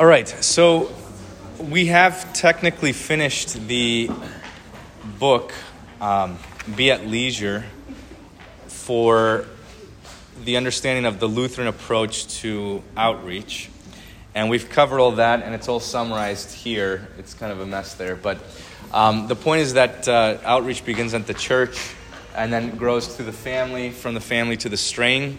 All right, so we have technically finished the book, um, Be at Leisure, for the understanding of the Lutheran approach to outreach. And we've covered all that, and it's all summarized here. It's kind of a mess there. But um, the point is that uh, outreach begins at the church and then grows through the family, from the family to the straying,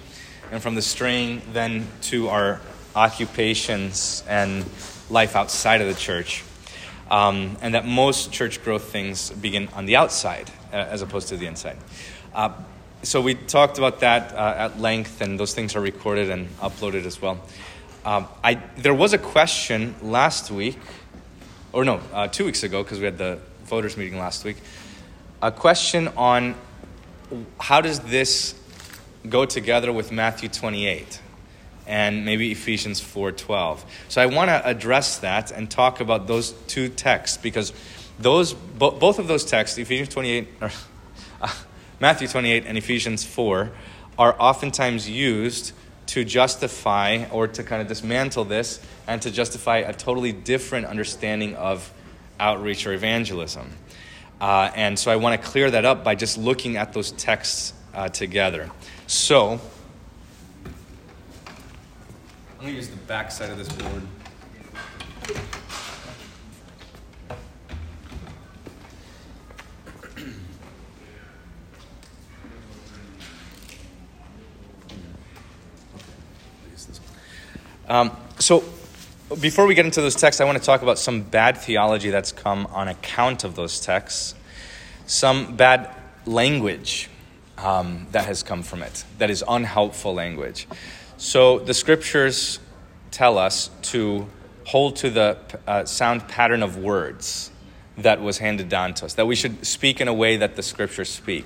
and from the straying then to our occupations and life outside of the church. Um, and that most church growth things begin on the outside uh, as opposed to the inside. Uh, so we talked about that uh, at length, and those things are recorded and uploaded as well. Um, I, there was a question last week, or no, uh, two weeks ago, because we had the voters meeting last week. A question on how does this go together with Matthew 28 and maybe Ephesians 4:12. So I want to address that and talk about those two texts because those bo- both of those texts, Ephesians 28 or uh, Matthew 28 and Ephesians 4 are oftentimes used to justify or to kind of dismantle this and to justify a totally different understanding of outreach or evangelism. Uh, and so I want to clear that up by just looking at those texts uh, together. So, I'm going to use the back side of this board. Um, so, before we get into those texts, I want to talk about some bad theology that's come on account of those texts, some bad language um, that has come from it, that is unhelpful language. So, the scriptures tell us to hold to the uh, sound pattern of words that was handed down to us, that we should speak in a way that the scriptures speak,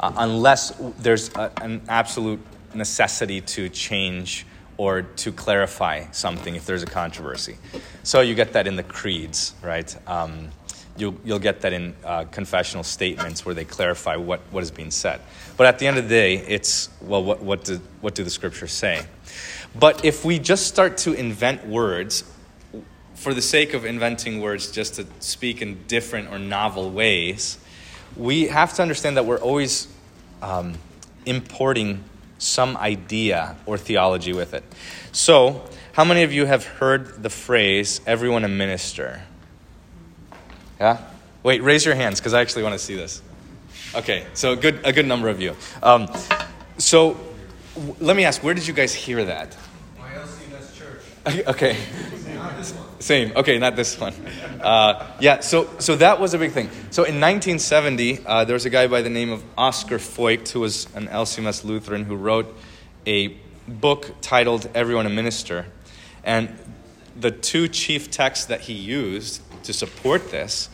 uh, unless there's a, an absolute necessity to change or to clarify something if there's a controversy. So you get that in the creeds, right? Um, you'll, you'll get that in uh, confessional statements where they clarify what, what is being said. But at the end of the day, it's, well, what, what, do, what do the scriptures say? But if we just start to invent words for the sake of inventing words just to speak in different or novel ways, we have to understand that we're always um, importing some idea or theology with it. So, how many of you have heard the phrase, everyone a minister? Yeah? Wait, raise your hands because I actually want to see this. Okay, so good, a good number of you. Um, so, w- let me ask, where did you guys hear that? Okay. Same. Okay, not this one. Uh, yeah, so, so that was a big thing. So in 1970, uh, there was a guy by the name of Oscar Feucht, who was an LCMS Lutheran, who wrote a book titled Everyone a Minister. And the two chief texts that he used to support this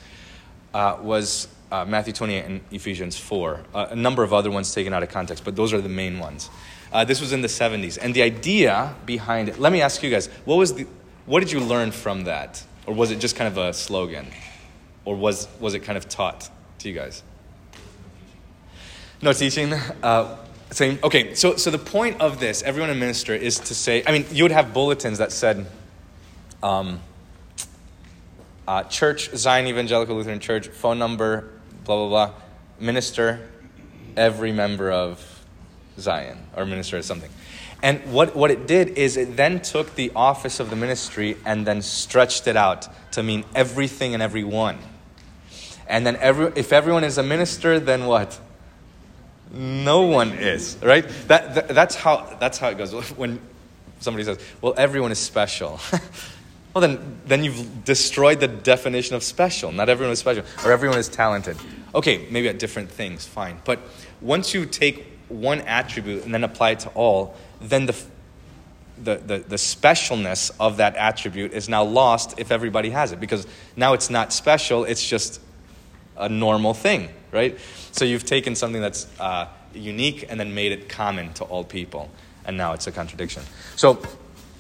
uh, was uh, Matthew 28 and Ephesians 4. Uh, a number of other ones taken out of context, but those are the main ones. Uh, this was in the 70s. And the idea behind it, let me ask you guys, what was the, what did you learn from that? Or was it just kind of a slogan? Or was, was it kind of taught to you guys? No teaching? Uh, same. Okay, so, so the point of this, everyone in minister, is to say, I mean, you would have bulletins that said, um, uh, Church, Zion Evangelical Lutheran Church, phone number, blah, blah, blah, minister, every member of Zion, or minister of something. And what, what it did is it then took the office of the ministry and then stretched it out to mean everything and everyone. And then every, if everyone is a minister, then what? No one is, right? That, that, that's, how, that's how it goes. When somebody says, well, everyone is special. well, then, then you've destroyed the definition of special. Not everyone is special, or everyone is talented. Okay, maybe at different things, fine. But once you take one attribute and then apply it to all, then the, the, the, the, specialness of that attribute is now lost if everybody has it because now it's not special, it's just a normal thing, right? So you've taken something that's uh, unique and then made it common to all people, and now it's a contradiction. So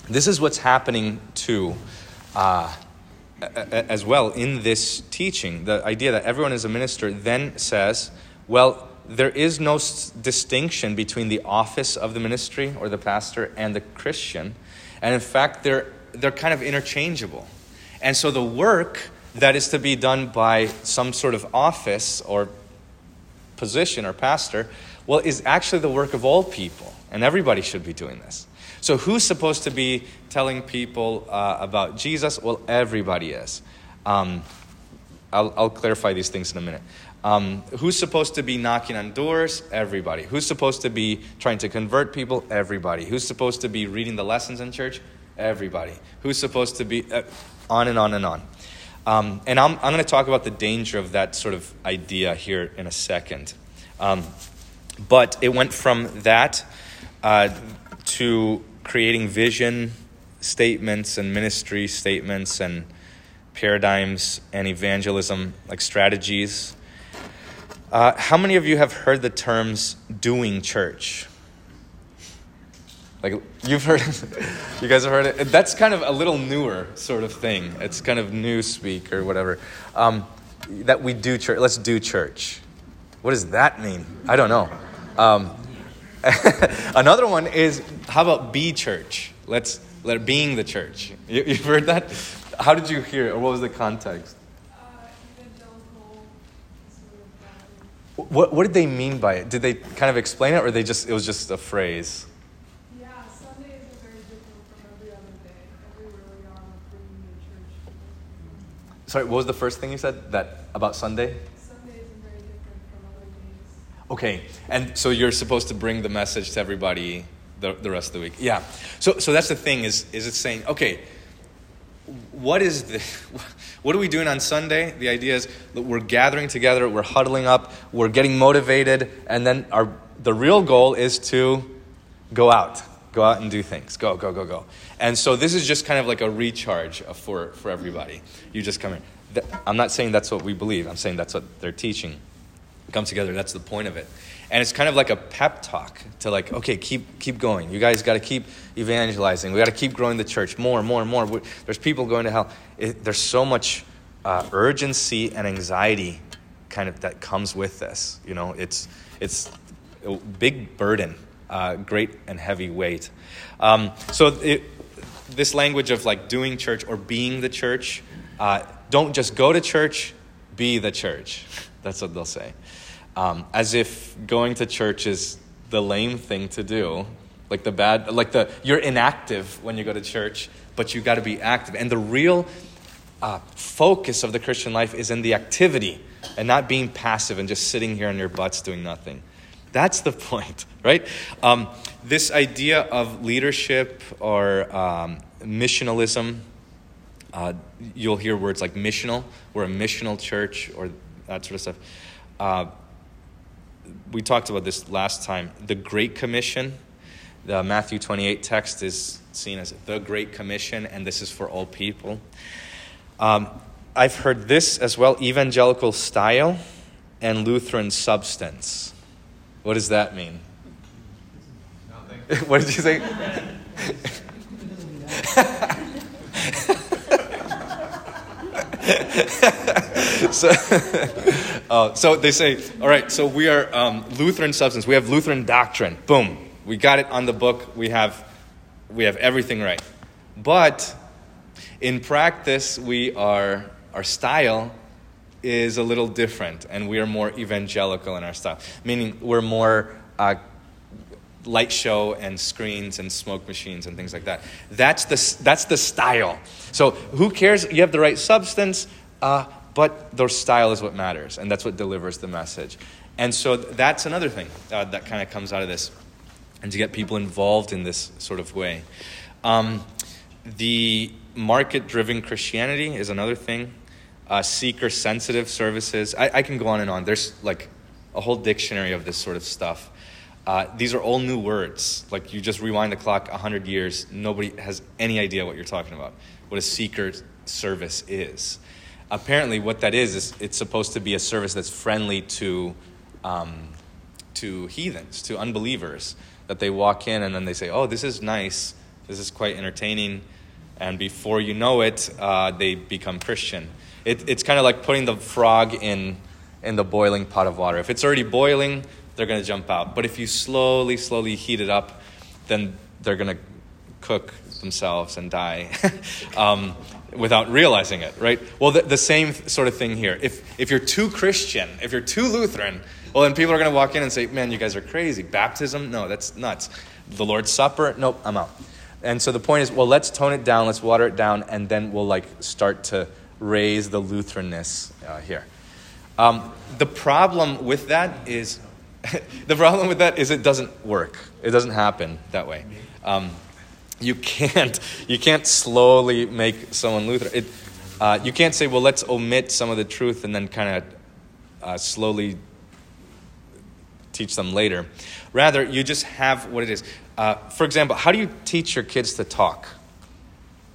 this is what's happening to. Uh, as well in this teaching, the idea that everyone is a minister then says, well, there is no s- distinction between the office of the ministry or the pastor and the Christian. And in fact, there they're kind of interchangeable. And so the work that is to be done by some sort of office or position or pastor, well, is actually the work of all people. And everybody should be doing this. So, who's supposed to be telling people uh, about Jesus? Well, everybody is. Um, I'll, I'll, clarify these things in a minute. Um, who's supposed to be knocking on doors? Everybody. Who's supposed to be trying to convert people? Everybody. Who's supposed to be reading the lessons in church? Everybody. Who's supposed to be uh, on and on and on. Um, and I'm, I'm going to talk about the danger of that sort of idea here in a second. Um, but it went from that uh, to creating vision statements and ministry statements and paradigms and evangelism like strategies. Uh, how many of you have heard the terms doing church? Like you've heard, you guys have heard it. That's kind of a little newer sort of thing. It's kind of new speak or whatever. Um, that we do church. Let's do church. What does that mean? I don't know. Um, another one is how about be church? Let's let being the church. You, have heard that? How did you hear it, or what was the context? What, what did they mean by it? Did they kind of explain it, or they just it was just a phrase? Yeah, Sunday is very different from every other day. Everywhere we are, the church. Sorry, what was the first thing you said that about Sunday? Sundays are very different from other days. Okay, and so you're supposed to bring the message to everybody the, the rest of the week. Yeah. So, so that's the thing is, is it saying, okay, what is the, what are we doing on Sunday? The idea is that we're gathering together, we're huddling up, we're getting motivated, and then our, the real goal is to go out. Go out and do things. Go, go, go, go. And so this is just kind of like a recharge for, for everybody. You just come in. I'm not saying that's what we believe. I'm saying that's what they're teaching come together. That's the point of it. And it's kind of like a pep talk to like, okay, keep keep going. You guys got to keep evangelizing. We got to keep growing the church more and more and more. There's people going to hell. It, there's so much uh, urgency and anxiety, kind of that comes with this. You know, it's it's a big burden, uh, great and heavy weight. Um, so it, this language of like doing church or being the church. Uh, don't just go to church, be the church. That's what they'll say um, as if going to church is the lame thing to do. Like the bad like the you're inactive when you go to church but you got to be active. And the real uh, focus of the christian life is in the activity and not being passive and just sitting here on your butts doing nothing. That's the point right? Um, this idea of leadership or um, missionalism uh, you'll hear words like missional we're a missional church or that sort of stuff. Uh, we talked about this last time. The Great Commission, the Matthew 28 text is seen as the Great Commission, and this is for all people. Um, I've heard this as well evangelical style and Lutheran substance. What does that mean? Nothing. what did you say? so, uh, so they say, all right, so we are um, Lutheran substance. We have Lutheran doctrine. Boom. We got it on the book. We have, we have everything right. But in practice, we are, our style is a little different, and we are more evangelical in our style, meaning we're more uh, light show and screens and smoke machines and things like that. That's the, that's the style. So who cares? You have the right substance, uh, but their style is what matters, and that's what delivers the message. And so that's another thing uh, that kind of comes out of this, and to get people involved in this sort of way. Um, the market driven Christianity is another thing. Uh, seeker sensitive services. I, I, can go on and on. There's like a whole dictionary of this sort of stuff. Uh, these are all new words. Like you just rewind the clock 100 years, nobody has any idea what you're talking about, what a seeker service is. Apparently, what that is, is it's supposed to be a service that's friendly to, um, to heathens, to unbelievers. That they walk in and then they say, oh, this is nice, this is quite entertaining. And before you know it, uh, they become Christian. It, it's kind of like putting the frog in, in the boiling pot of water. If it's already boiling, they're going to jump out. But if you slowly, slowly heat it up, then they're going to cook themselves and die um, without realizing it, right? Well, the, the same sort of thing here. If, if you're too Christian, if you're too Lutheran, well, then people are going to walk in and say, man, you guys are crazy. Baptism? No, that's nuts. The Lord's Supper? Nope, I'm out. And so the point is, well, let's tone it down, let's water it down, and then we'll like start to raise the Lutheranness uh, here. Um, the problem with that is, the problem with that is it doesn't work. It doesn't happen that way. Um, you can't you can't slowly make someone Lutheran. It, uh, you can't say, well, let's omit some of the truth and then kind of uh, slowly teach them later. Rather, you just have what it is. Uh, for example, how do you teach your kids to talk?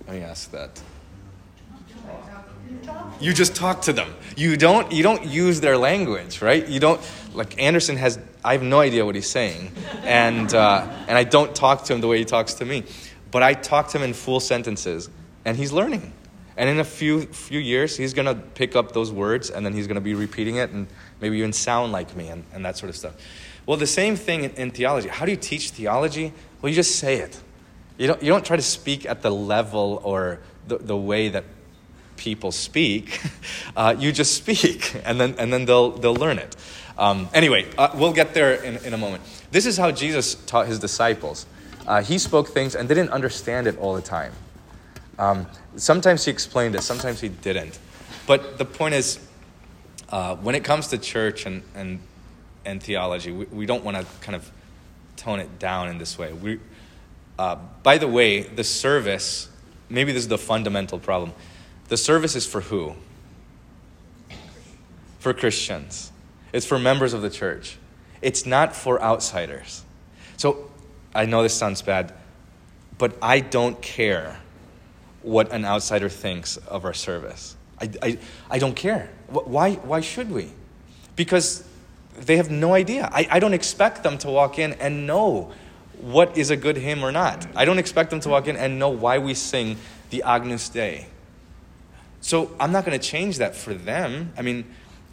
Let me ask that. You just talk to them. You don't. You don't use their language, right? You don't. Like Anderson has. I have no idea what he's saying, and uh, and I don't talk to him the way he talks to me, but I talk to him in full sentences, and he's learning. And in a few few years, he's gonna pick up those words, and then he's gonna be repeating it, and maybe even sound like me, and, and that sort of stuff. Well, the same thing in, in theology. How do you teach theology? Well, you just say it. You don't, you don't try to speak at the level or the, the way that people speak. Uh, you just speak, and then, and then they'll, they'll learn it. Um, anyway, uh, we'll get there in, in a moment. This is how Jesus taught his disciples. Uh, he spoke things and they didn't understand it all the time. Um, sometimes he explained it, sometimes he didn't. But the point is, uh, when it comes to church and, and, and theology, we, we don't want to kind of tone it down in this way. We, uh, by the way, the service, maybe this is the fundamental problem. The service is for who? For Christians. It's for members of the church. It's not for outsiders. So I know this sounds bad, but I don't care what an outsider thinks of our service. I, I, I don't care. Why, why should we? Because they have no idea. I, I don't expect them to walk in and know what is a good hymn or not. I don't expect them to walk in and know why we sing the Agnus Dei. So I'm not going to change that for them. I mean,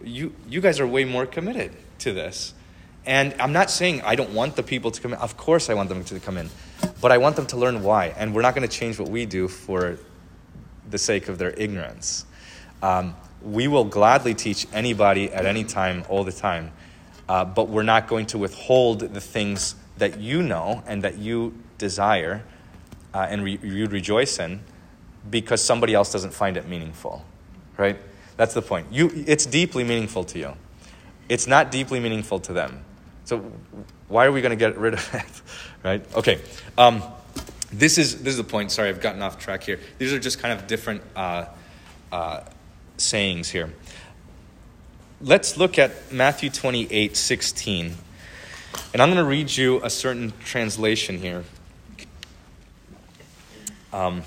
you, you guys are way more committed to this. And I'm not saying I don't want the people to come in. Of course, I want them to come in. But I want them to learn why. And we're not going to change what we do for the sake of their ignorance. Um, we will gladly teach anybody at any time, all the time. Uh, but we're not going to withhold the things that you know and that you desire uh, and re- you rejoice in because somebody else doesn't find it meaningful. Right? That's the point. You, it's deeply meaningful to you. It's not deeply meaningful to them. So why are we going to get rid of it? right? Okay. Um, this is this is the point. Sorry, I've gotten off track here. These are just kind of different uh, uh, sayings here. Let's look at Matthew 28, 16. And I'm going to read you a certain translation here. Um,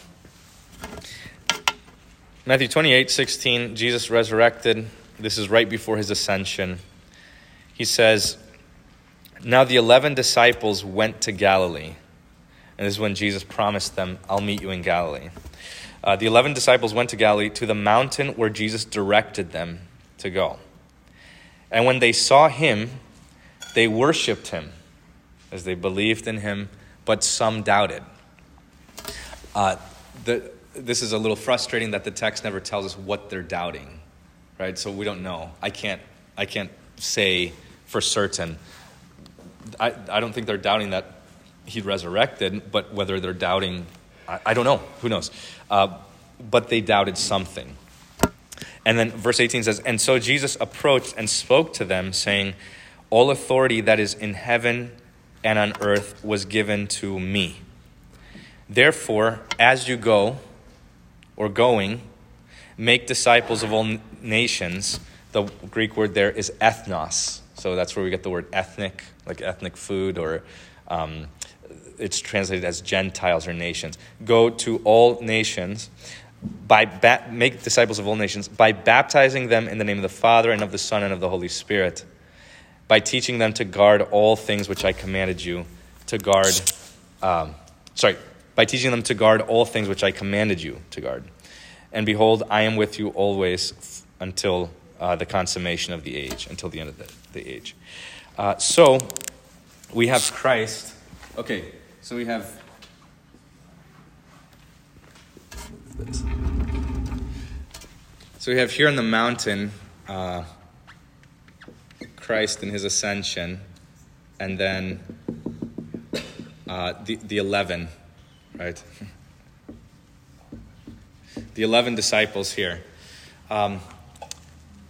Matthew 28, 16, Jesus resurrected. This is right before his ascension. He says, Now the eleven disciples went to Galilee. And this is when Jesus promised them, I'll meet you in Galilee. Uh, the eleven disciples went to Galilee to the mountain where Jesus directed them to go. And when they saw him, they worshiped him as they believed in him, but some doubted. Uh, the, this is a little frustrating that the text never tells us what they're doubting, right? So we don't know. I can't, I can't say for certain. I, I don't think they're doubting that he resurrected, but whether they're doubting, I, I don't know. Who knows? Uh, but they doubted something. And then verse 18 says, And so Jesus approached and spoke to them, saying, All authority that is in heaven and on earth was given to me. Therefore, as you go, or going, make disciples of all nations. The Greek word there is ethnos. So that's where we get the word ethnic, like ethnic food, or um, it's translated as Gentiles or nations. Go to all nations, by ba- make disciples of all nations by baptizing them in the name of the Father and of the Son and of the Holy Spirit, by teaching them to guard all things which I commanded you to guard. Um, sorry, by teaching them to guard all things which I commanded you to guard. And behold, I am with you always until uh, the consummation of the age, until the end of the, the age. Uh, so we have Christ. Okay, so we have. So we have here on the mountain uh, Christ and his ascension, and then uh, the, the 11, right? the 11 disciples here. Um,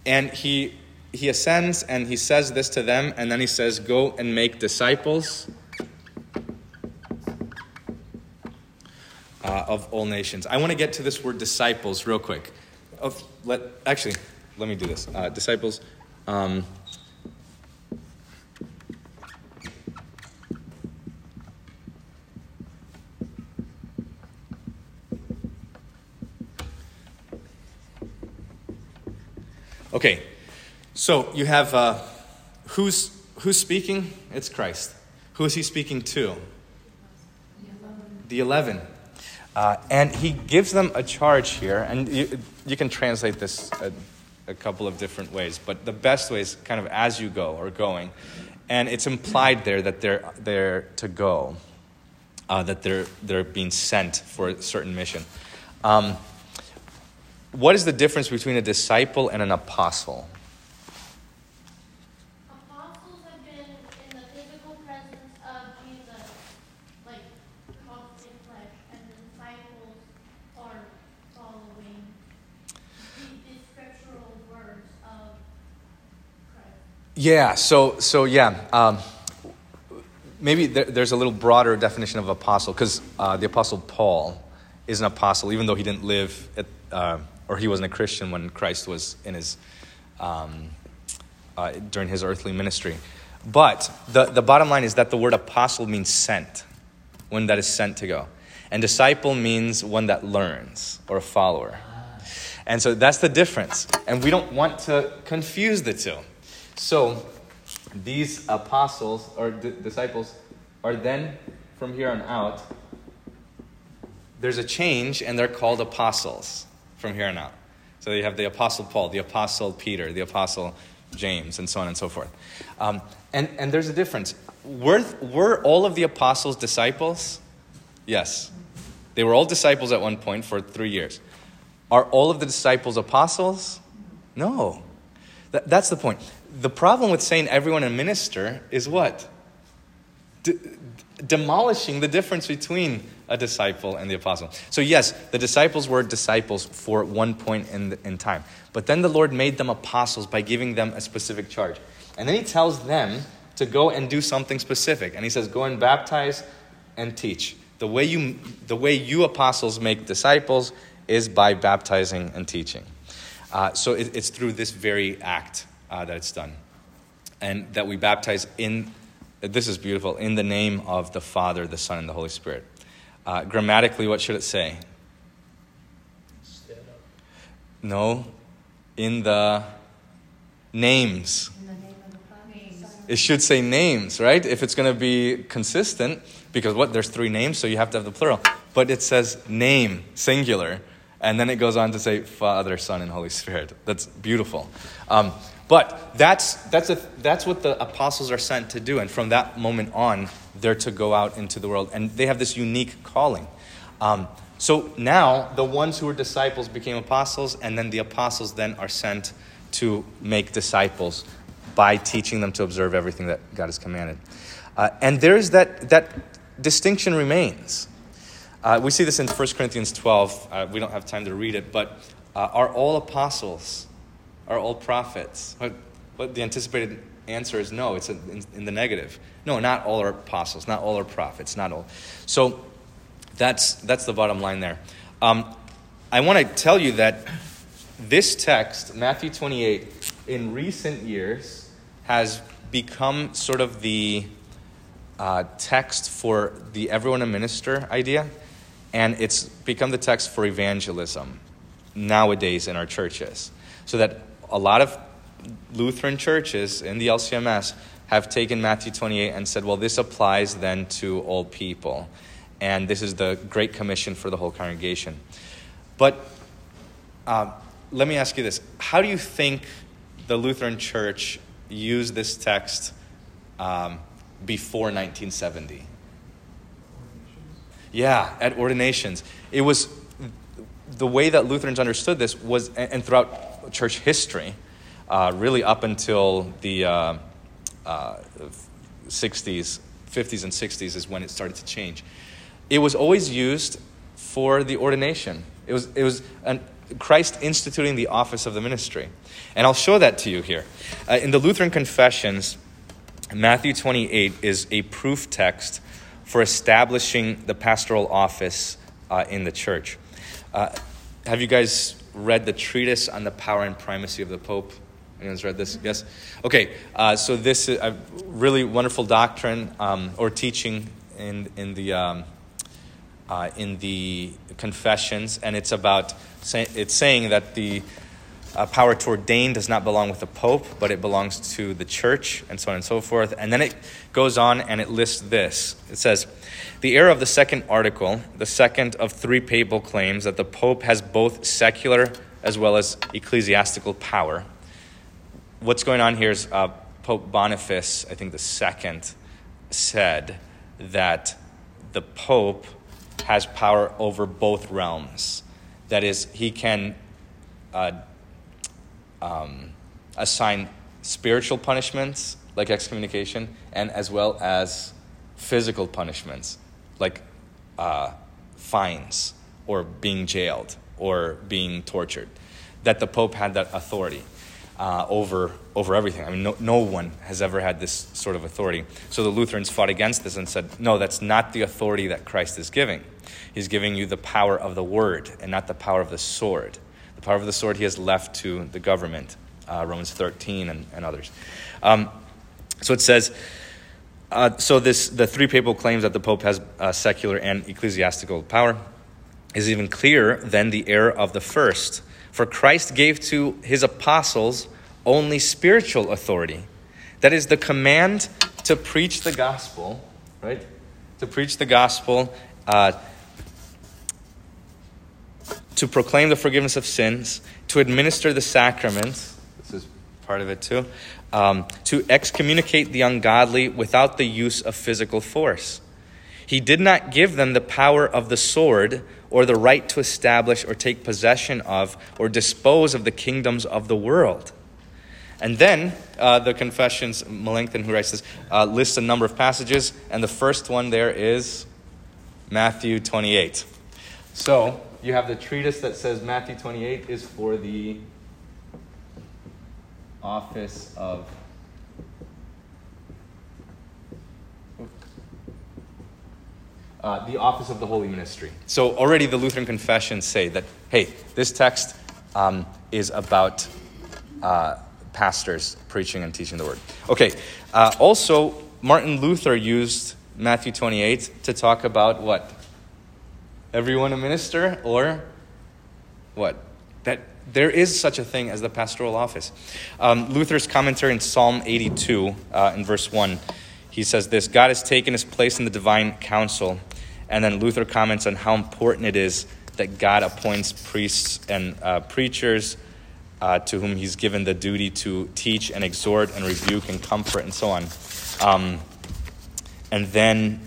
and he, he ascends and he says this to them, and then he says, Go and make disciples uh, of all nations. I want to get to this word disciples real quick. Of, let, actually, let me do this. Uh, disciples. Um, Okay, so you have uh, who's who's speaking? It's Christ. Who is he speaking to? The eleven. Uh, and he gives them a charge here, and you, you can translate this a, a, couple of different ways, but the best way is kind of as you go or going. And it's implied there that they're, they're to go, uh, that they're, they're being sent for a certain mission. Um, what is the difference between a disciple and an apostle? Apostles have been in the physical presence of Jesus, like flesh, and the disciples are following the, the scriptural words of Christ. Yeah, so, so yeah. Um, maybe there, there's a little broader definition of apostle because uh, the apostle Paul is an apostle, even though he didn't live at, uh, or he wasn't a Christian when Christ was in his, um, uh, during his earthly ministry. But the, the bottom line is that the word apostle means sent, one that is sent to go. And disciple means one that learns or a follower. And so that's the difference. And we don't want to confuse the two. So these apostles or d- disciples are then, from here on out, there's a change and they're called apostles from here on out. So you have the Apostle Paul, the Apostle Peter, the Apostle James, and so on and so forth. Um, and, and there's a difference. Were, were all of the apostles disciples? Yes. They were all disciples at one point for three years. Are all of the disciples apostles? No. That, that's the point. The problem with saying everyone a minister is what? D- demolishing the difference between a disciple and the apostle. So, yes, the disciples were disciples for one point in, in time. But then the Lord made them apostles by giving them a specific charge. And then He tells them to go and do something specific. And He says, Go and baptize and teach. The way you, the way you apostles make disciples is by baptizing and teaching. Uh, so, it, it's through this very act uh, that it's done. And that we baptize in, this is beautiful, in the name of the Father, the Son, and the Holy Spirit. Uh, grammatically, what should it say? No, in the names. In the name of the It should say names, right? If it's going to be consistent, because what? There's three names, so you have to have the plural. But it says name, singular, and then it goes on to say Father, Son, and Holy Spirit. That's beautiful. Um, but that's, that's, a, that's what the apostles are sent to do. And from that moment on, they're to go out into the world. And they have this unique calling. Um, so now, the ones who were disciples became apostles, and then the apostles then are sent to make disciples by teaching them to observe everything that God has commanded. Uh, and there's that, that distinction remains. Uh, we see this in 1 Corinthians 12. Uh, we don't have time to read it, but uh, are all apostles? Are all prophets? What the anticipated answer is no, it's in, in, the negative. No, not all are apostles, not all are prophets, not all. So that's, that's the bottom line there. Um, I want to tell you that this text, Matthew 28, in recent years has become sort of the uh, text for the everyone a minister idea, and it's become the text for evangelism nowadays in our churches. So that a lot of Lutheran churches in the LCMS have taken Matthew 28 and said, well, this applies then to all people. And this is the Great Commission for the whole congregation. But uh, let me ask you this How do you think the Lutheran Church used this text um, before 1970? Yeah, at ordinations. It was the way that Lutherans understood this was, and and throughout church history, uh, really up until the uh, uh, 60s, 50s, and 60s is when it started to change. It was always used for the ordination. It was, it was an, Christ instituting the office of the ministry. And I'll show that to you here. Uh, in the Lutheran Confessions, Matthew 28 is a proof text for establishing the pastoral office uh, in the church. Uh, have you guys read the treatise on the power and primacy of the Pope? Anyone's read this? Yes? Okay, uh, so this is a really wonderful doctrine um, or teaching in, in, the, um, uh, in the confessions, and it's about it's saying that the uh, power to ordain does not belong with the Pope, but it belongs to the church, and so on and so forth. And then it goes on and it lists this. It says, The error of the second article, the second of three papal claims that the Pope has both secular as well as ecclesiastical power. What's going on here is uh, Pope Boniface, I think the second, said that the Pope has power over both realms. That is, he can uh, um, assign spiritual punishments like excommunication and as well as physical punishments like uh, fines or being jailed or being tortured that the pope had that authority uh, over, over everything. I mean no, no one has ever had this sort of authority. So the lutherans fought against this and said no that's not the authority that christ is giving. He's giving you the power of the word and not the power of the sword the power of the sword he has left to the government, uh, Romans 13 and, and others. Um, so it says, uh, so this the three papal claims that the Pope has uh, secular and ecclesiastical power is even clearer than the error of the first. For Christ gave to his apostles only spiritual authority. That is the command to preach the gospel, right? To preach the gospel, uh, to proclaim the forgiveness of sins, to administer the sacraments. This is part of it too. Um, to excommunicate the ungodly without the use of physical force. He did not give them the power of the sword or the right to establish or take possession of or dispose of the kingdoms of the world. And then uh, the Confessions, Melanchthon, who writes this, uh, lists a number of passages, and the first one there is Matthew 28. So, you have the treatise that says Matthew 28 is for the office of uh, the office of the holy ministry. So already the Lutheran confessions say that hey, this text um, is about uh, pastors preaching and teaching the word. Okay. Uh, also, Martin Luther used Matthew 28 to talk about what everyone a minister or what? That there is such a thing as the pastoral office. Um, Luther's commentary in Psalm 82, uh, in verse 1, he says this God has taken his place in the divine council. And then Luther comments on how important it is that God appoints priests and uh, preachers uh, to whom he's given the duty to teach and exhort and rebuke and comfort and so on. Um, and then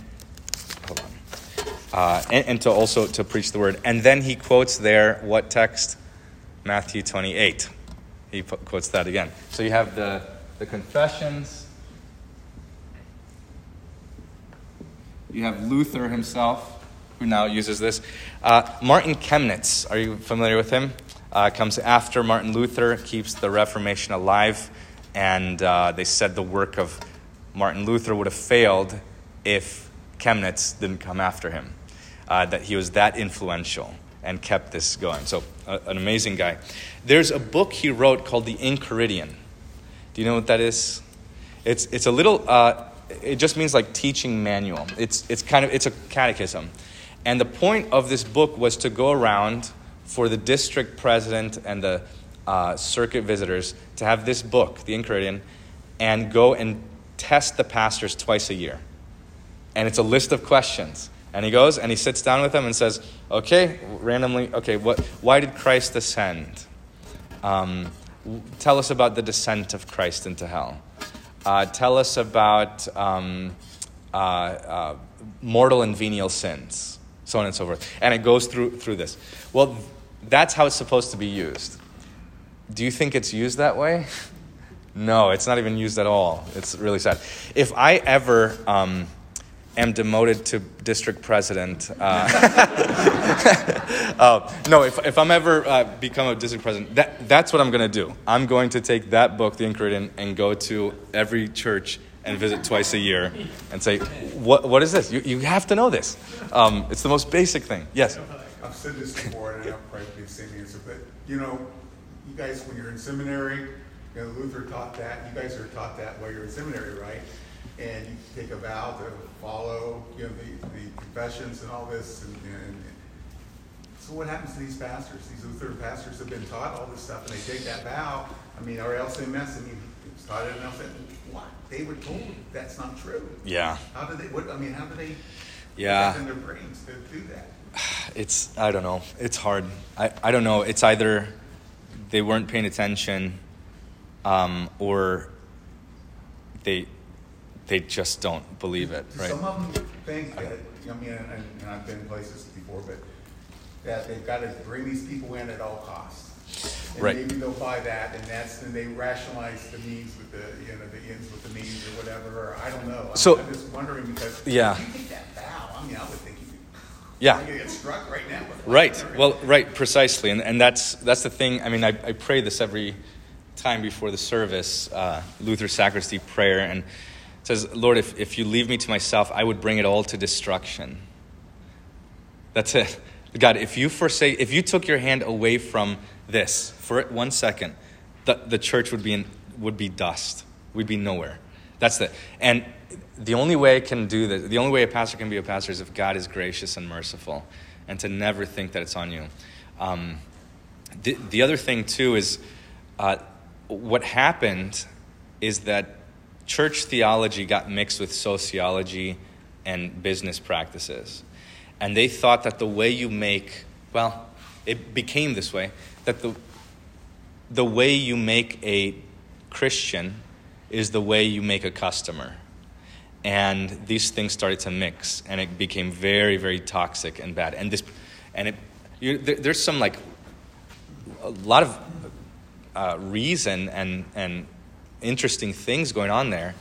uh, and, and, to also to preach the word. And then he quotes there what text? Matthew 28. He quotes that again. So you have the, the confessions. You have Luther himself, who now uses this. Uh, Martin Chemnitz, are you familiar with him? Uh, comes after Martin Luther, keeps the Reformation alive, and uh, they said the work of Martin Luther would have failed if Chemnitz didn't come after him uh, that he was that influential and kept this going. So, uh, an amazing guy. There's a book he wrote called The Enchiridion. Do you know what that is? It's, it's a little, uh, it just means like teaching manual. It's, it's kind of, it's a catechism. And the point of this book was to go around for the district president and the uh, circuit visitors to have this book, The Enchiridion, and go and test the pastors twice a year. And it's a list of questions. And he goes and he sits down with them and says, Okay, randomly, okay, what, why did Christ ascend? Um, tell us about the descent of Christ into hell. Uh, tell us about um, uh, uh, mortal and venial sins, so on and so forth. And it goes through, through this. Well, that's how it's supposed to be used. Do you think it's used that way? No, it's not even used at all. It's really sad. If I ever um, am demoted to district president, uh, uh, no, if, if I'm ever uh, become a district president, that, that's what I'm going to do. I'm going to take that book, The Enchiridion, and go to every church and visit twice a year and say, what, what is this? You, you have to know this. Um, it's the most basic thing. Yes? I've said this before, and I'll probably be the same answer, but you know, you guys, when you're in seminary, you know, Luther taught that. You guys are taught that while you're in seminary, right? And you take a vow to follow, you know, the, the confessions and all this. And, and so, what happens to these pastors? These Lutheran pastors have been taught all this stuff, and they take that vow. I mean, our LCMS, I mean, it's taught it, and I said, what? They were told that's not true. Yeah. How did they? What? I mean, how do they? Yeah. Get in their brains to do that. it's i don't know it's hard i, I don't know it's either they weren't paying attention um, or they they just don't believe it right Some of them think that, I mean, and, and I've been places before, but that they've got to bring these people in at all costs. And Right. maybe they'll buy that, and that's, and they rationalize the means with the, you know, the ends with the means or whatever, or I don't know. I'm- So- I'm just wondering because. Yeah. If you take that vow, I mean, I would think you. Yeah. Gonna get struck right now. right well right precisely and, and that's that's the thing i mean i, I pray this every time before the service uh, luther sacristy prayer and says lord if, if you leave me to myself i would bring it all to destruction. That's it. God if you forsake if you took your hand away from this for one second the, the church would be in, would be dust. We'd be nowhere. That's it. and the only way I can do this the only way a pastor can be a pastor is if god is gracious and merciful and to never think that it's on you. Um, the, the other thing too is uh, what happened is that church theology got mixed with sociology and business practices. And they thought that the way you make well it became this way that the the way you make a christian is the way you make a customer. And these things started to mix and it became very very toxic and bad. And this and it you, there, there's some like a lot of uh, reason and and interesting things going on there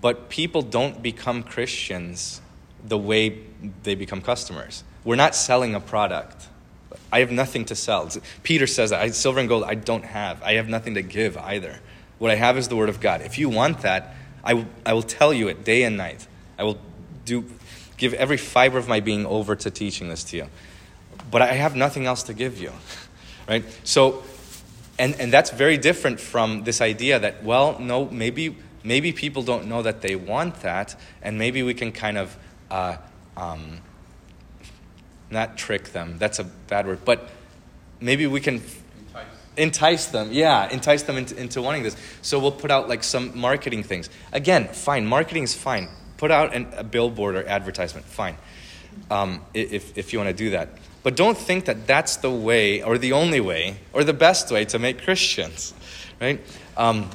but people don't become christians the way they become customers. We're not selling a product. I have nothing to sell. Peter says that silver and gold i don't have. I have nothing to give either. What i have is the word of god. If you want that I will- I will tell you it day and night. I will do give every fiber of my being over to teaching this to you. But i have nothing else to give you. Right? So and and that's very different from this idea that well no maybe maybe people don't know that they want that and maybe we can kind of uh, um, not trick them. That's a bad word. But maybe we can Entice. entice them. Yeah entice them into, into wanting this. So we'll put out like some marketing things. Again fine. Marketing is fine. Put out an, a billboard or advertisement. Fine. Um, if, if you want to do that but don't think that that's the way or the only way or the best way to make christians right? Um,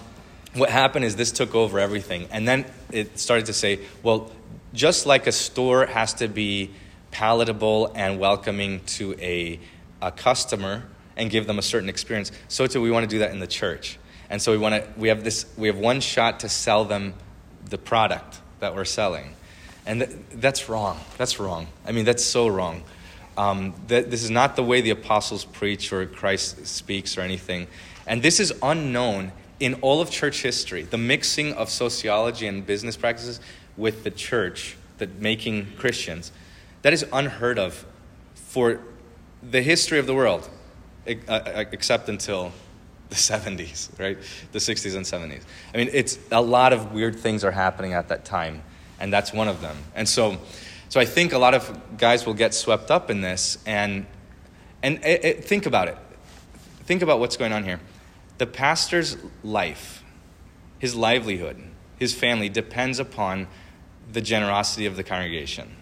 what happened is this took over everything. And then it started to say well just like a store has to be palatable and welcoming to a, a customer and give them a certain experience so too we want to do that in the church. And so we want to we have this we have one shot to sell them the product that we're selling. And th- that's wrong. That's wrong. I mean that's so wrong um, that this is not the way the apostles preach or christ speaks or anything. And this is unknown in all of church history the mixing of sociology and business practices with the church that making christians. That is unheard of for the history of the world uh, uh, except until the 70s right? The 60s and 70s i mean it's a lot of weird things are happening at that time and that's one of them. And so so i think a lot of guys will get swept up in this and and it, it- think about it think about what's going on here the pastor's life his livelihood his family depends upon the generosity of the congregation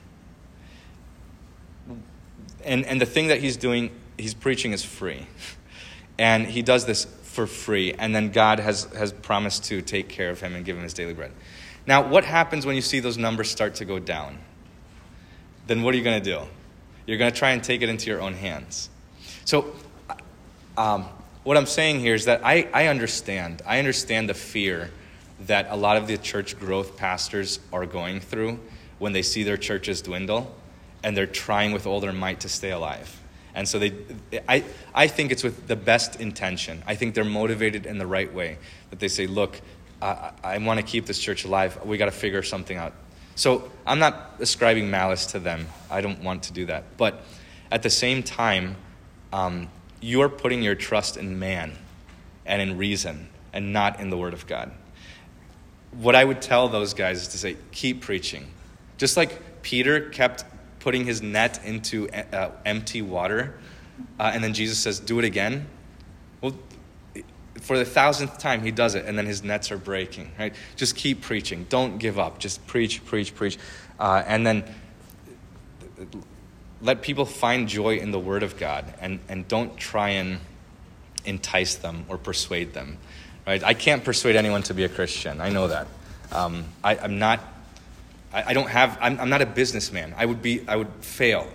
and, and the thing that he's doing, he's preaching is free. And he does this for free. And then God has, has promised to take care of him and give him his daily bread. Now, what happens when you see those numbers start to go down? Then what are you going to do? You're going to try and take it into your own hands. So, um, what I'm saying here is that I, I understand. I understand the fear that a lot of the church growth pastors are going through when they see their churches dwindle and they're trying with all their might to stay alive. And so they, I, I think it's with the best intention. I think they're motivated in the right way. That they say, look, I, I want to keep this church alive. We got to figure something out. So I'm not ascribing malice to them. I don't want to do that. But at the same time, um, you're putting your trust in man and in reason and not in the Word of God. What I would tell those guys is to say, keep preaching. Just like Peter kept putting his net into uh, empty water, uh, and then Jesus says, do it again. For the thousandth time, he does it, and then his nets are breaking, right? Just keep preaching. Don't give up. Just preach, preach, preach. Uh, and then let people find joy in the Word of God and, and don't try and entice them or persuade them. Right? I can't persuade anyone to be a Christian. I know that. Um, I, am not. I, I, don't have. I'm, I'm not a businessman. I would be. I would fail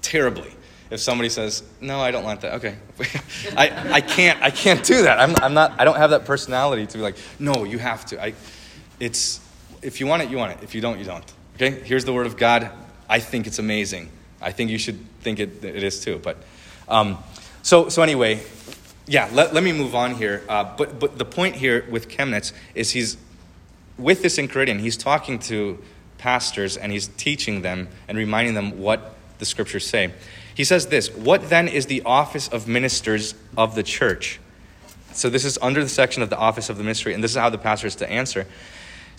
terribly if somebody says, "No, I don't want that." Okay, I, I can't. I can't do that. I'm, I'm not. I don't have that personality to be like, "No, you have to." I. It's if you want it, you want it. If you don't, you don't. Okay. Here's the word of God. I think it's amazing. I think you should think it, it is too. But um, so so anyway, yeah. Let, let me move on here. Uh, but but the point here with Chemnitz is he's with this Enchiridion. He's talking to pastors and he's teaching them and reminding them what the scriptures say. He says this What then is the office of ministers of the church? So this is under the section of the office of the ministry, and this is how the pastor is to answer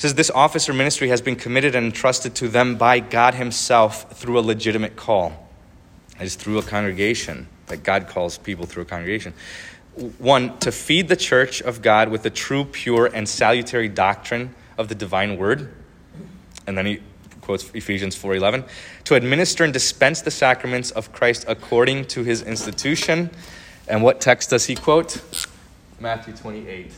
says this office or ministry has been committed and entrusted to them by God Himself through a legitimate call. It is through a congregation that God calls people through a congregation. One, to feed the church of God with the true, pure, and salutary doctrine of the divine word. And then he quotes Ephesians 4:11, to administer and dispense the sacraments of Christ according to his institution. And what text does he quote? Matthew 28.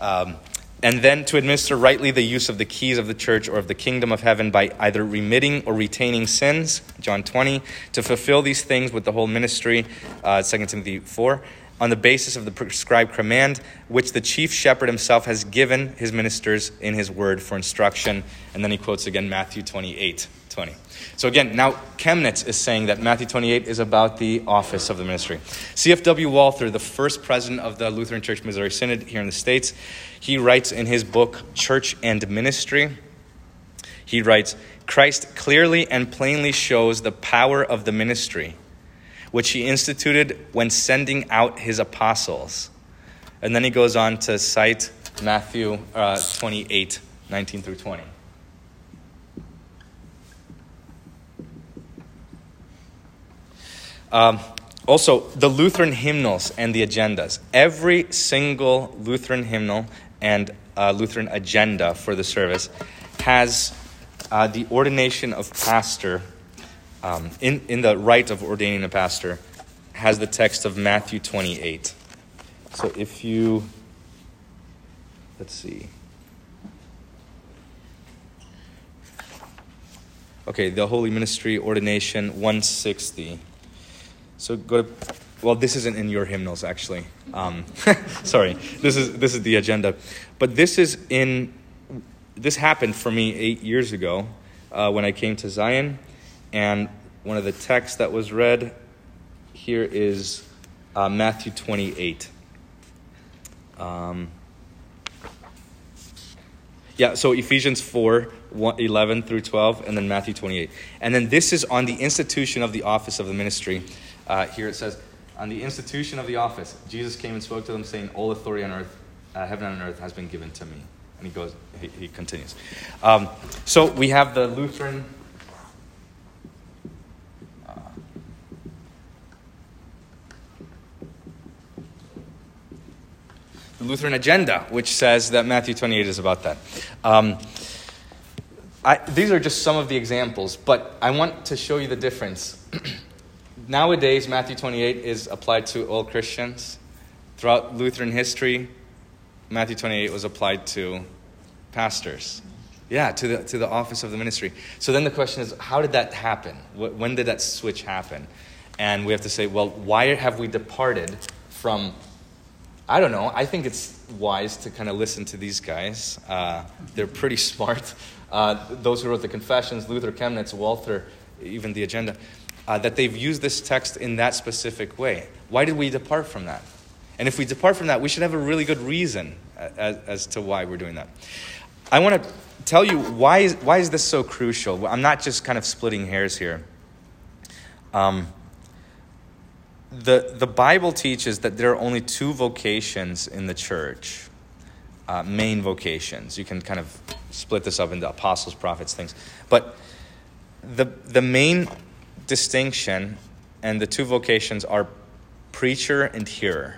Um, and then to administer rightly the use of the keys of the church or of the kingdom of heaven by either remitting or retaining sins, John 20, to fulfill these things with the whole ministry, uh, 2 Timothy 4, on the basis of the prescribed command which the chief shepherd himself has given his ministers in his word for instruction. And then he quotes again Matthew 28, 20. So again, now Chemnitz is saying that Matthew 28 is about the office of the ministry. C.F.W. Walther, the first president of the Lutheran Church Missouri Synod here in the States, he writes in his book, Church and Ministry, he writes, Christ clearly and plainly shows the power of the ministry, which he instituted when sending out his apostles. And then he goes on to cite Matthew uh, 28, 19 through 20. Um, also, the Lutheran hymnals and the agendas. Every single Lutheran hymnal and uh, Lutheran agenda for the service has uh, the ordination of pastor, um, in, in the rite of ordaining a pastor, has the text of Matthew 28. So if you, let's see. Okay, the Holy Ministry Ordination 160. So go to, well, this isn't in your hymnals actually. Um, sorry, this is this is the agenda, but this is in. This happened for me eight years ago uh, when I came to Zion, and one of the texts that was read here is uh, Matthew twenty eight. Um, yeah, so Ephesians 4, 11 through 12, and then Matthew 28. And then this is on the institution of the office of the ministry. Uh, here it says, On the institution of the office, Jesus came and spoke to them, saying, All authority on earth, uh, heaven and earth has been given to me. And he goes, he, he continues. Um, so we have the Lutheran. Lutheran agenda, which says that Matthew 28 is about that. Um, I, these are just some of the examples, but I want to show you the difference. nowadays, Matthew 28 is applied to all Christians. Throughout Lutheran history, Matthew 28 was applied to pastors. Yeah, to the, to the office of the ministry. So then the question is, how did that happen? When did that switch happen? And we have to say, well, why have we departed from, I don't know, I think it's wise to kind of listen to these guys. Uh, they're pretty smart. Uh, those who wrote the Confessions, Luther, Chemnitz, Walther, even the agenda, uh, that they've used this text in that specific way. Why did we depart from that? And if we depart from that, we should have a really good reason as, as to why we're doing that. I want to tell you why is, why is this so crucial? I'm not just kind of splitting hairs here. Um, the, the Bible teaches that there are only two vocations in the church, uh, main vocations. You can kind of split this up into apostles, prophets, things. But the, the main distinction and the two vocations are preacher and hearer.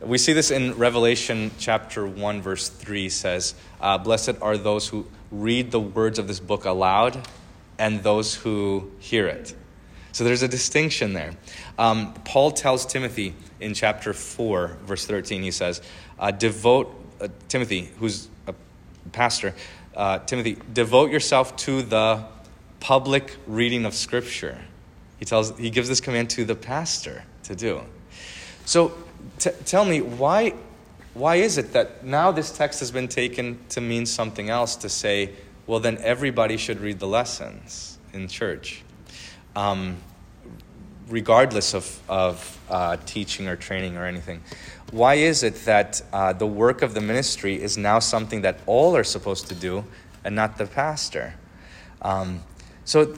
We see this in Revelation chapter 1, verse 3 says, uh, Blessed are those who read the words of this book aloud and those who hear it. So there's a distinction there. Um, Paul tells Timothy in chapter 4, verse 13, he says, uh, Devote, uh, Timothy, who's a pastor, uh, Timothy, devote yourself to the public reading of Scripture. He, tells, he gives this command to the pastor to do. So t- tell me, why, why is it that now this text has been taken to mean something else to say, well, then everybody should read the lessons in church? Um, regardless of, of uh, teaching or training or anything. Why is it that uh, the work of the ministry is now something that all are supposed to do and not the pastor? Um, so,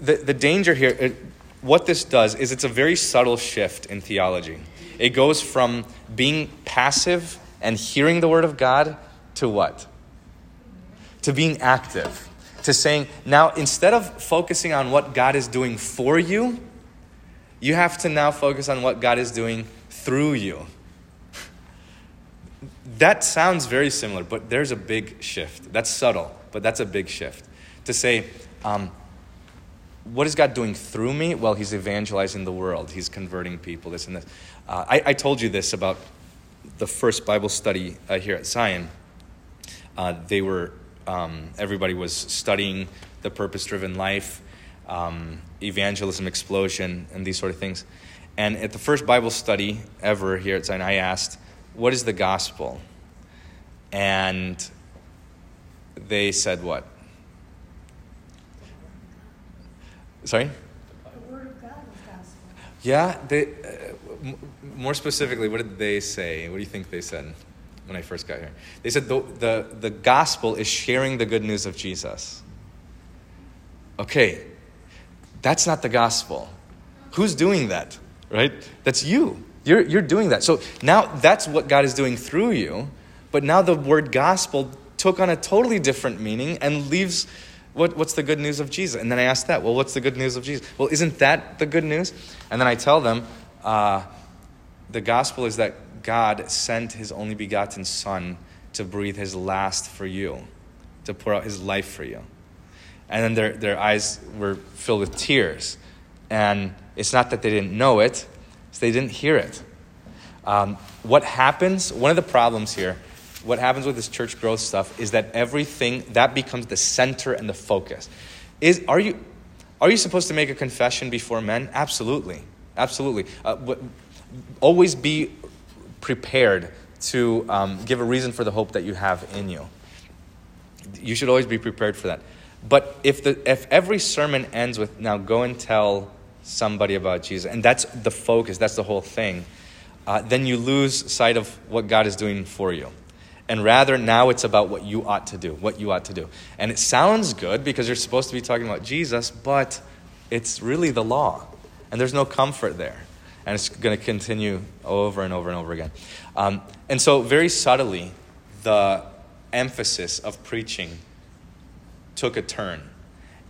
the, the danger here, it, what this does is it's a very subtle shift in theology. It goes from being passive and hearing the word of God to what? To being active to saying, now instead of focusing on what God is doing for you, you have to now focus on what God is doing through you. That sounds very similar, but there's a big shift. That's subtle, but that's a big shift. To say, um, what is God doing through me? Well, He's evangelizing the world, He's converting people, this and this. Uh, I, I, told you this about the first Bible study uh, here at Zion. Uh, they were um, everybody was studying the purpose driven life, um, evangelism explosion, and these sort of things. And at the first Bible study ever here at Zion, I asked, What is the gospel? And they said, What? Sorry? The word of God is gospel. Yeah, they, uh, m- more specifically, what did they say? What do you think they said? When I first got here. They said the, the, the gospel is sharing the good news of Jesus. Okay, that's not the gospel. Who's doing that? Right? That's you. You're, you're doing that. So now that's what God is doing through you, but now the word gospel took on a totally different meaning and leaves what, what's the good news of Jesus? And then I ask that, well, what's the good news of Jesus? Well, isn't that the good news? And then I tell them, uh, the gospel is that God sent his only begotten Son to breathe his last for you, to pour out his life for you. And then their, their eyes were filled with tears. And it's not that they didn't know it, it's they didn't hear it. Um, what happens, one of the problems here, what happens with this church growth stuff is that everything, that becomes the center and the focus. Is, are, you, are you supposed to make a confession before men? Absolutely. Absolutely. Uh, always be prepared to um, give a reason for the hope that you have in you. You should always be prepared for that. But if, the, if every sermon ends with, now go and tell somebody about Jesus, and that's the focus, that's the whole thing, uh, then you lose sight of what God is doing for you. And rather, now it's about what you ought to do, what you ought to do. And it sounds good because you're supposed to be talking about Jesus, but it's really the law. And there's no comfort there and it's going to continue over and over and over again. Um, and so, very subtly, the emphasis of preaching took a turn,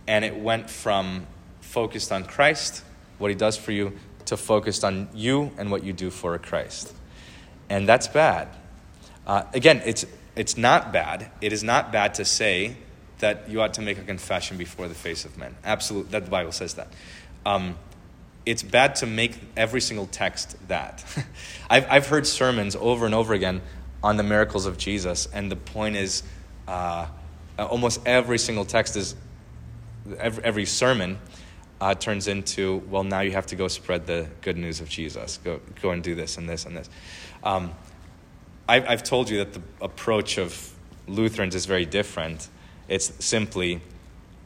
and it went from focused on Christ, what He does for you, to focused on you and what you do for Christ. And that's bad. Uh, again, it's, it's not bad. It is not bad to say that you ought to make a confession before the face of men. Absolutely, that the Bible says that. Um, it's bad to make every single text that. I've, I've heard sermons over and over again on the miracles of Jesus, and the point is uh, almost every single text is, every, every sermon uh, turns into, well, now you have to go spread the good news of Jesus. Go, go and do this and this and this. Um, I've, I've told you that the approach of Lutherans is very different. It's simply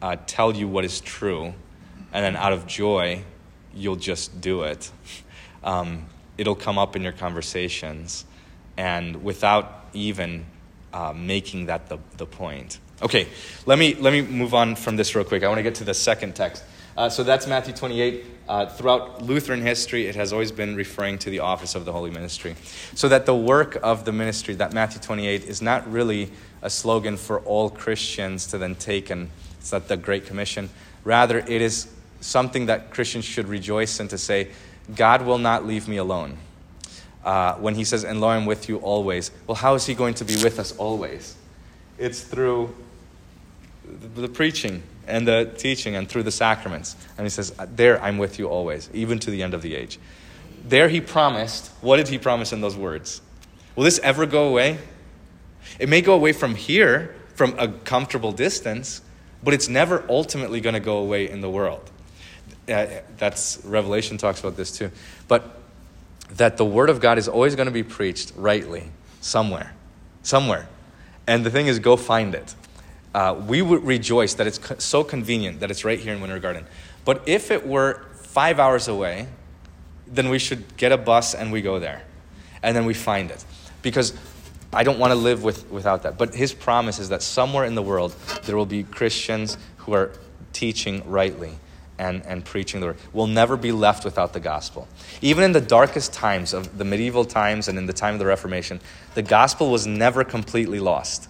uh, tell you what is true, and then out of joy, you'll just do it. Um, it'll come up in your conversations, and without even uh, making that the, the point. Okay, let me, let me move on from this real quick. I want to get to the second text. Uh, so that's Matthew 28. Uh, throughout Lutheran history, it has always been referring to the office of the holy ministry. So that the work of the ministry, that Matthew 28, is not really a slogan for all Christians to then take, and it's not the Great Commission. Rather, it is something that Christians should rejoice in to say, God will not leave me alone. Uh, when he says, And lo, I'm with you always. Well, how is he going to be with us always? It's through the preaching and the teaching and through the sacraments. And he says, There I'm with you always, even to the end of the age. There he promised, what did he promise in those words? Will this ever go away? It may go away from here, from a comfortable distance, but it's never ultimately going to go away in the world. Uh, that's Revelation talks about this too. But that the word of God is always going to be preached rightly somewhere, somewhere. And the thing is, go find it uh, we would rejoice that it's co- so convenient that it's right here in Winter Garden. But if it were five hours away, then we should get a bus and we go there. And then we find it. Because I don't want to live with, without that. But his promise is that somewhere in the world there will be Christians who are teaching rightly and, and preaching the word. We'll never be left without the gospel. Even in the darkest times of the medieval times and in the time of the Reformation, the gospel was never completely lost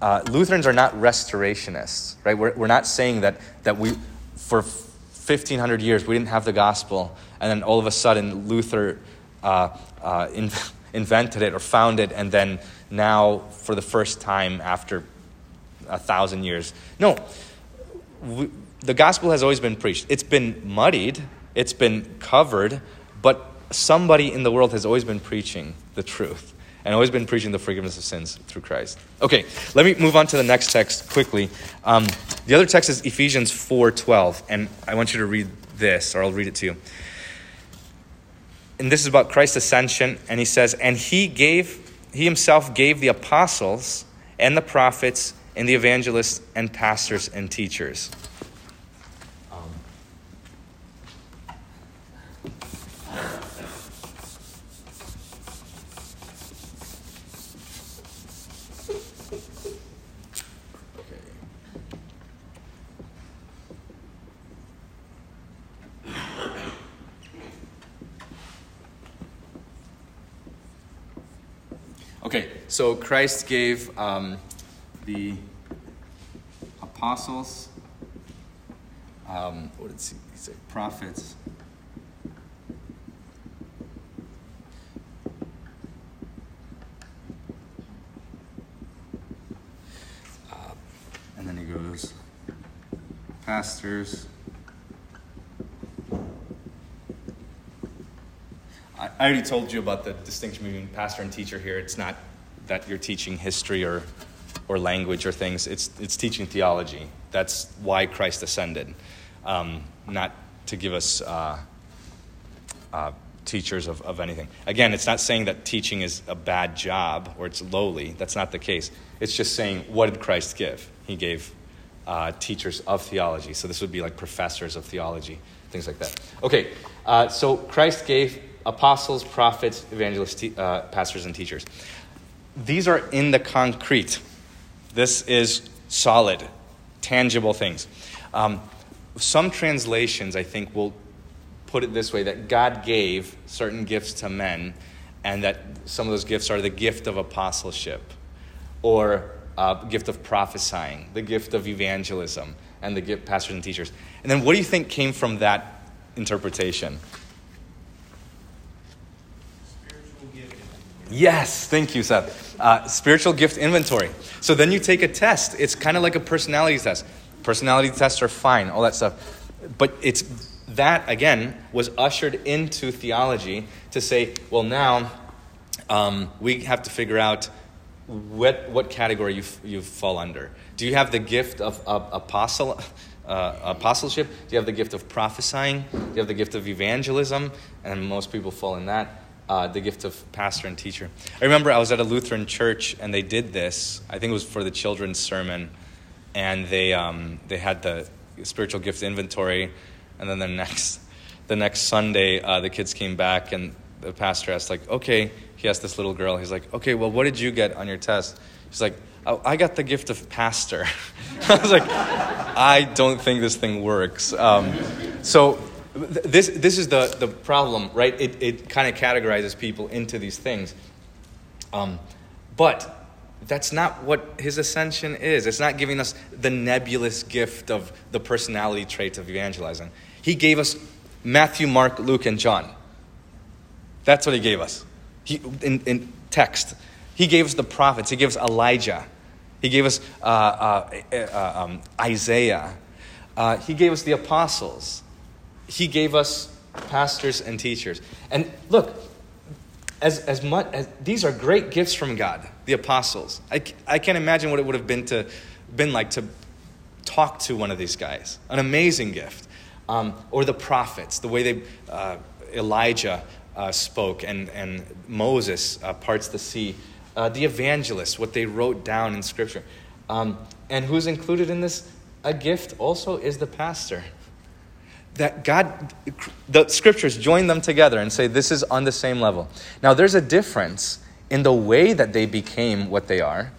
uh, Lutherans are not restorationists, right? We're, we're not saying that, that we, for 1500 years, we didn't have the gospel, and then all of a sudden Luther uh, uh, in, invented it or found it, and then now, for the first time after a thousand years. No, we, the gospel has always been preached. It's been muddied, it's been covered, but somebody in the world has always been preaching the truth and always been preaching the forgiveness of sins through Christ. Okay, let me move on to the next text quickly. Um, the other text is Ephesians 4.12, and I want you to read this, or I'll read it to you. And this is about Christ's ascension, and he says, And he gave, he himself gave the apostles and the prophets and the evangelists and pastors and teachers. Okay, so Christ gave um, the apostles, um, what did he say? Prophets. Uh, and then he goes, pastors. I already told you about the distinction between pastor and teacher here. It's not that you're teaching history or, or language or things, it's, it's teaching theology. That's why Christ ascended, um, not to give us uh, uh, teachers of, of anything. Again, it's not saying that teaching is a bad job or it's lowly. That's not the case. It's just saying, what did Christ give? He gave uh, teachers of theology. So this would be like professors of theology, things like that. Okay, uh, so Christ gave apostles, prophets, evangelists, uh, pastors, and teachers. These are in the concrete. This is solid, tangible things. Um, some translations, I think, will put it this way that God gave certain gifts to men, and that some of those gifts are the gift of apostleship, or uh, gift of prophesying, the gift of evangelism, and the gift pastors and teachers. And then, what do you think came from that interpretation? Yes, thank you, Seth. Uh, spiritual gift inventory. So then you take a test. It's kind of like a personality test. Personality tests are fine, all that stuff. But it's that, again, was ushered into theology to say, well, now um, we have to figure out what, what category you, f- you fall under. Do you have the gift of, of apostle, uh, apostleship? Do you have the gift of prophesying? Do you have the gift of evangelism? And most people fall in that. Uh, the gift of pastor and teacher. I remember I was at a Lutheran church and they did this. I think it was for the children's sermon, and they um, they had the spiritual gift inventory, and then the next the next Sunday uh, the kids came back and the pastor asked like, okay, he asked this little girl. He's like, okay, well, what did you get on your test? She's like, oh, I got the gift of pastor. I was like, I don't think this thing works. Um, so this this is the the problem, right? It it kind of categorizes people into these things. Um, but that's not what his ascension is. It's not giving us the nebulous gift of the personality traits of evangelizing. He gave us Matthew, Mark, Luke, and John. That's what he gave us. He, in, in text. He gave us the prophets. He gave us Elijah. He gave us uh, uh, uh, um, Isaiah. Uh, he gave us the apostles. He gave us pastors and teachers. And look, as, as much as these are great gifts from God, the apostles. I, I can't imagine what it would have been to been like to talk to one of these guys. An amazing gift. Um, or the prophets, the way they uh, Elijah uh, spoke and, and Moses uh, parts the sea. Uh, the evangelists, what they wrote down in Scripture. Um, and who's included in this? A gift also is the pastor that God, the scriptures join them together and say this is on the same level. Now, there's a difference in the way that they became what they are,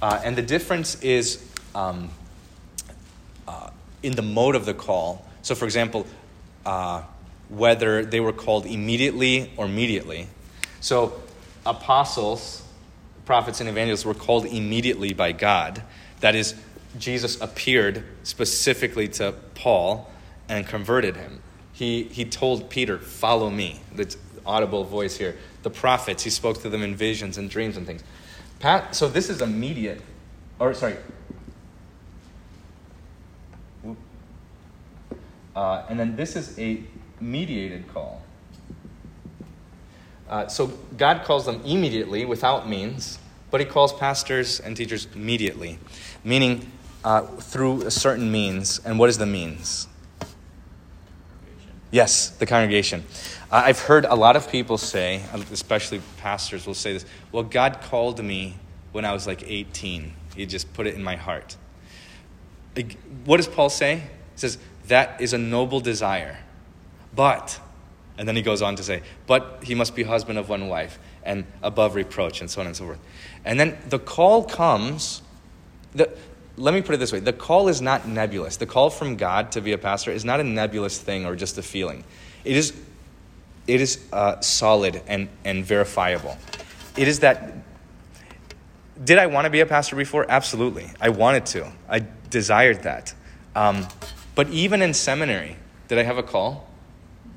uh, and the difference is um, uh, in the mode of the call. So, for example, uh, whether they were called immediately or mediately. So, apostles, prophets, and evangelists were called immediately by God. That is, Jesus appeared specifically to Paul and converted him. He, he told Peter, Follow me. The audible voice here. The prophets, he spoke to them in visions and dreams and things. Pat, so this is immediate, or sorry. Uh, and then this is a mediated call. Uh, so God calls them immediately without means, but he calls pastors and teachers immediately, meaning uh, through a certain means. And what is the means? Yes, the congregation. I've heard a lot of people say, especially pastors, will say this Well, God called me when I was like 18. He just put it in my heart. What does Paul say? He says, That is a noble desire. But, and then he goes on to say, But he must be husband of one wife and above reproach, and so on and so forth. And then the call comes. The, let me put it this way the call is not nebulous. The call from God to be a pastor is not a nebulous thing or just a feeling. It is, it is uh, solid and, and verifiable. It is that. Did I want to be a pastor before? Absolutely. I wanted to. I desired that. Um, but even in seminary, did I have a call?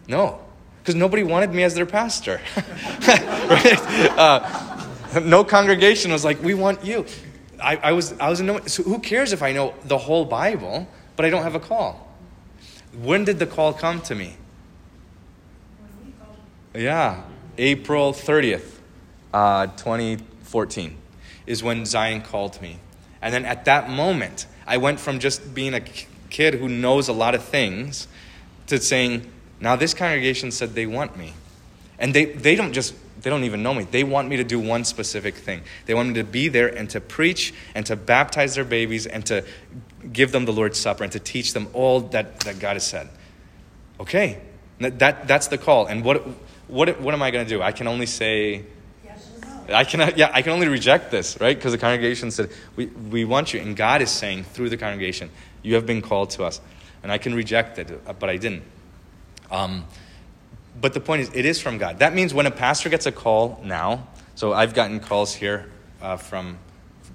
No. Because nobody wanted me as their pastor. right? Uh, no congregation was like, we want you. I, I was, I was no, so who cares if I know the whole Bible, but I don't have a call? When did the call come to me? Yeah, April 30th, uh, 2014 is when Zion called me. And then at that moment, I went from just being a kid who knows a lot of things to saying, now this congregation said they want me. And they, they don't just they don't even know me. They want me to do one specific thing. They want me to be there and to preach and to baptize their babies and to give them the Lord's Supper and to teach them all that, that God has said. Okay, that, that that's the call. And what, what, what am I going to do? I can only say, I can, yeah, I can only reject this, right? Because the congregation said, we, we want you. And God is saying through the congregation, you have been called to us. And I can reject it, but I didn't. Um, but the point is, it is from God. That means when a pastor gets a call now, so I've gotten calls here uh, from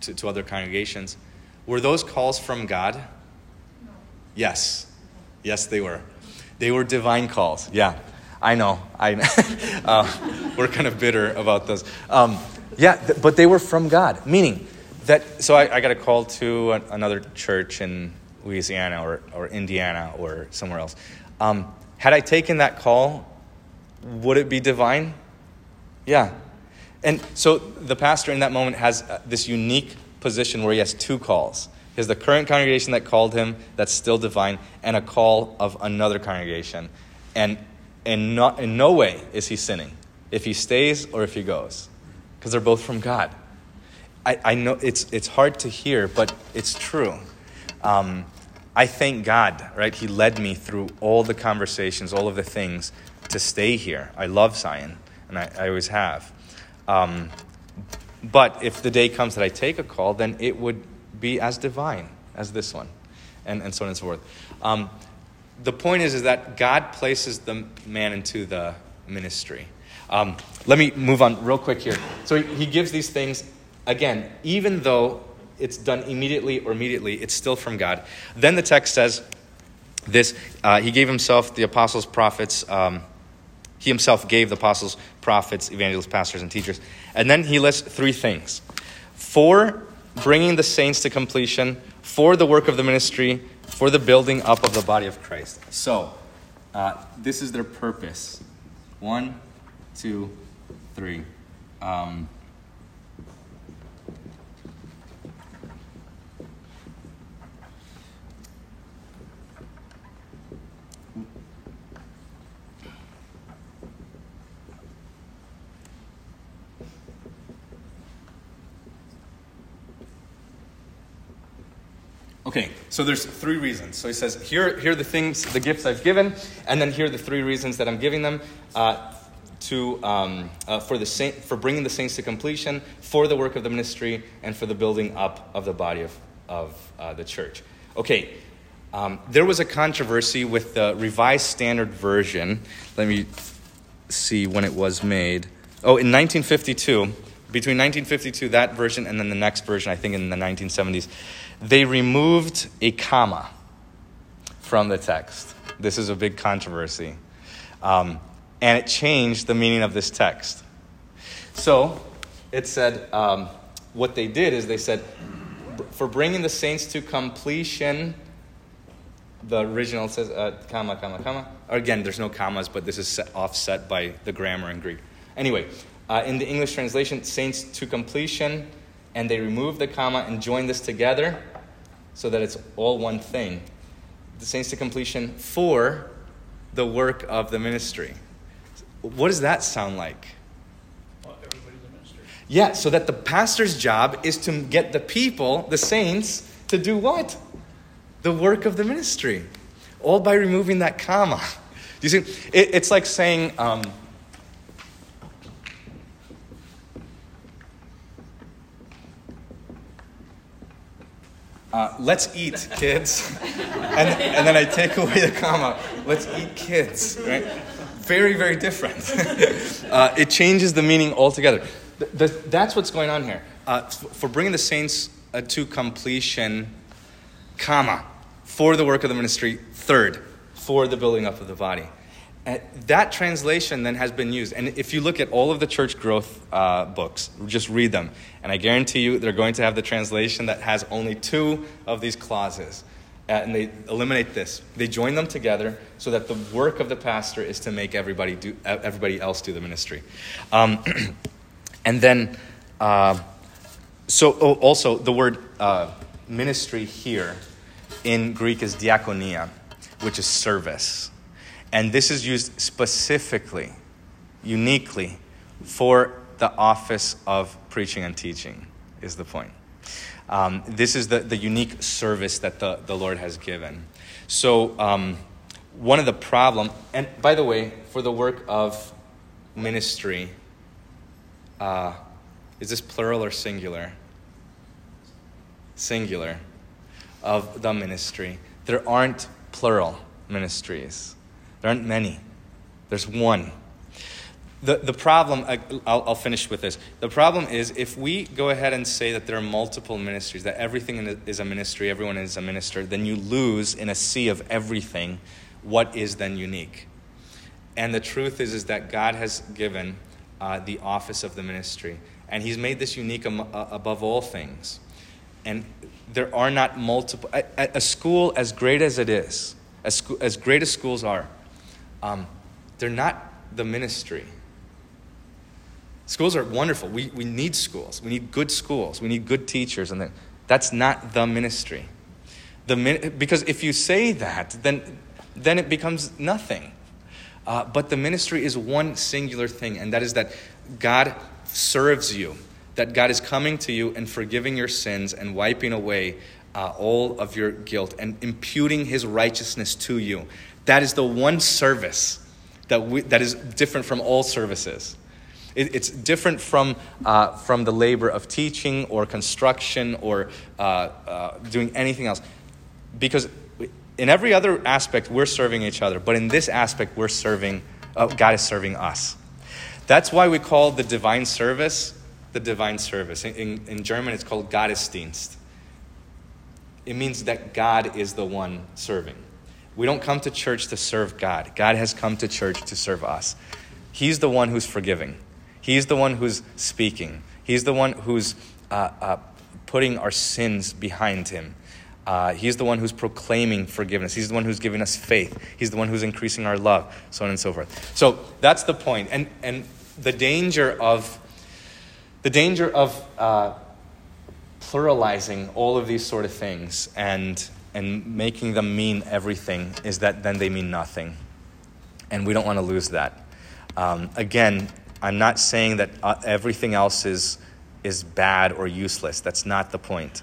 to, to, other congregations. Were those calls from God? No. Yes, yes, they were. They were divine calls. Yeah, I know. I uh, we're kind of bitter about those. Um, yeah, th- but they were from God, meaning that. So I, I got a call to a, another church in Louisiana or, or Indiana or somewhere else. Um, had I taken that call would it be divine? Yeah. And so the pastor in that moment has uh, this unique position where he has two calls. He has the current congregation that called him, that's still divine, and a call of another congregation. And in, not, in no way is he sinning if he stays or if he goes, because they're both from God. I, I know it's, it's hard to hear, but it's true. Um, I thank God, right? He led me through all the conversations, all of the things to stay here. I love Zion, and I, I always have. Um, but if the day comes that I take a call, then it would be as divine as this one, and, and so on and so forth. Um, the point is, is that God places the man into the ministry. Um, let me move on real quick here. So he, he gives these things, again, even though it's done immediately or immediately, it's still from God. Then the text says this uh, He gave himself the apostles, prophets, um, he himself gave the apostles, prophets, evangelists, pastors, and teachers. And then he lists three things for bringing the saints to completion, for the work of the ministry, for the building up of the body of Christ. So, uh, this is their purpose. One, two, three. Um, Okay, so there's three reasons. So he says, here, here are the things, the gifts I've given, and then here are the three reasons that I'm giving them uh, to, um, uh, for, the saint, for bringing the saints to completion, for the work of the ministry, and for the building up of the body of, of uh, the church. Okay, um, there was a controversy with the Revised Standard Version. Let me see when it was made. Oh, in 1952, between 1952, that version, and then the next version, I think in the 1970s they removed a comma from the text. This is a big controversy. Um, and it changed the meaning of this text. So it said, um, what they did is they said, for bringing the saints to completion, the original says, uh, comma, comma, comma. Again, there's no commas, but this is set, offset by the grammar in Greek. Anyway, uh, in the English translation, saints to completion, and they removed the comma and joined this together so that it's all one thing. The saints to completion for the work of the ministry. What does that sound like? Well, everybody's a minister. Yeah, so that the pastor's job is to get the people, the saints, to do what? The work of the ministry. All by removing that comma. Do you see? It, it's like saying, um, Uh, let's eat, kids. and, and then I take away the comma. Let's eat, kids. Right? Very, very different. uh, it changes the meaning altogether. The, the, that's what's going on here. Uh, for bringing the saints uh, to completion, comma, for the work of the ministry, third, for the building up of the body. That translation then has been used. And if you look at all of the church growth uh, books, just read them. And I guarantee you they're going to have the translation that has only two of these clauses. Uh, and they eliminate this. They join them together so that the work of the pastor is to make everybody, do, everybody else do the ministry. Um, and then, uh, so oh, also the word uh, ministry here in Greek is diakonia, which is service. And this is used specifically, uniquely, for the office of preaching and teaching, is the point. Um, this is the, the unique service that the, the Lord has given. So, um, one of the problem, and by the way, for the work of ministry, uh, is this plural or singular? Singular of the ministry. There aren't plural ministries. There aren't many, there's one. The, the problem, I'll, I'll finish with this. The problem is if we go ahead and say that there are multiple ministries, that everything is a ministry, everyone is a minister, then you lose in a sea of everything what is then unique. And the truth is, is that God has given uh, the office of the ministry, and He's made this unique uh, above all things. And there are not multiple. A, a school as great as it is, as, sco- as great as schools are, um, they're not the ministry. Schools are wonderful. We, we need schools. We need good schools. We need good teachers. And that's not the ministry. The min- because if you say that, then, then it becomes nothing. Uh, but the ministry is one singular thing, and that is that God serves you, that God is coming to you and forgiving your sins and wiping away uh, all of your guilt and imputing his righteousness to you. That is the one service that, we, that is different from all services. It, it's different from, uh, from the labor of teaching or construction or uh, uh, doing anything else. Because in every other aspect, we're serving each other, but in this aspect, we're serving, uh, God is serving us. That's why we call the divine service the divine service. In, in, in German, it's called Gottesdienst. It means that God is the one serving. We don't come to church to serve God. God has come to church to serve us. He's the one who's forgiving. He's the one who's speaking. He's the one who's uh, uh, putting our sins behind him. Uh, he's the one who's proclaiming forgiveness. He's the one who's giving us faith. He's the one who's increasing our love, so on and so forth. So that's the point. And, and the danger of the danger of uh, pluralizing all of these sort of things and and making them mean everything is that then they mean nothing, and we don't want to lose that. Um, again, I'm not saying that uh, everything else is is bad or useless. That's not the point.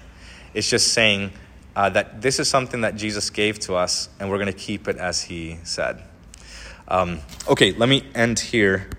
It's just saying uh, that this is something that Jesus gave to us, and we're going to keep it as He said. Um, okay, let me end here.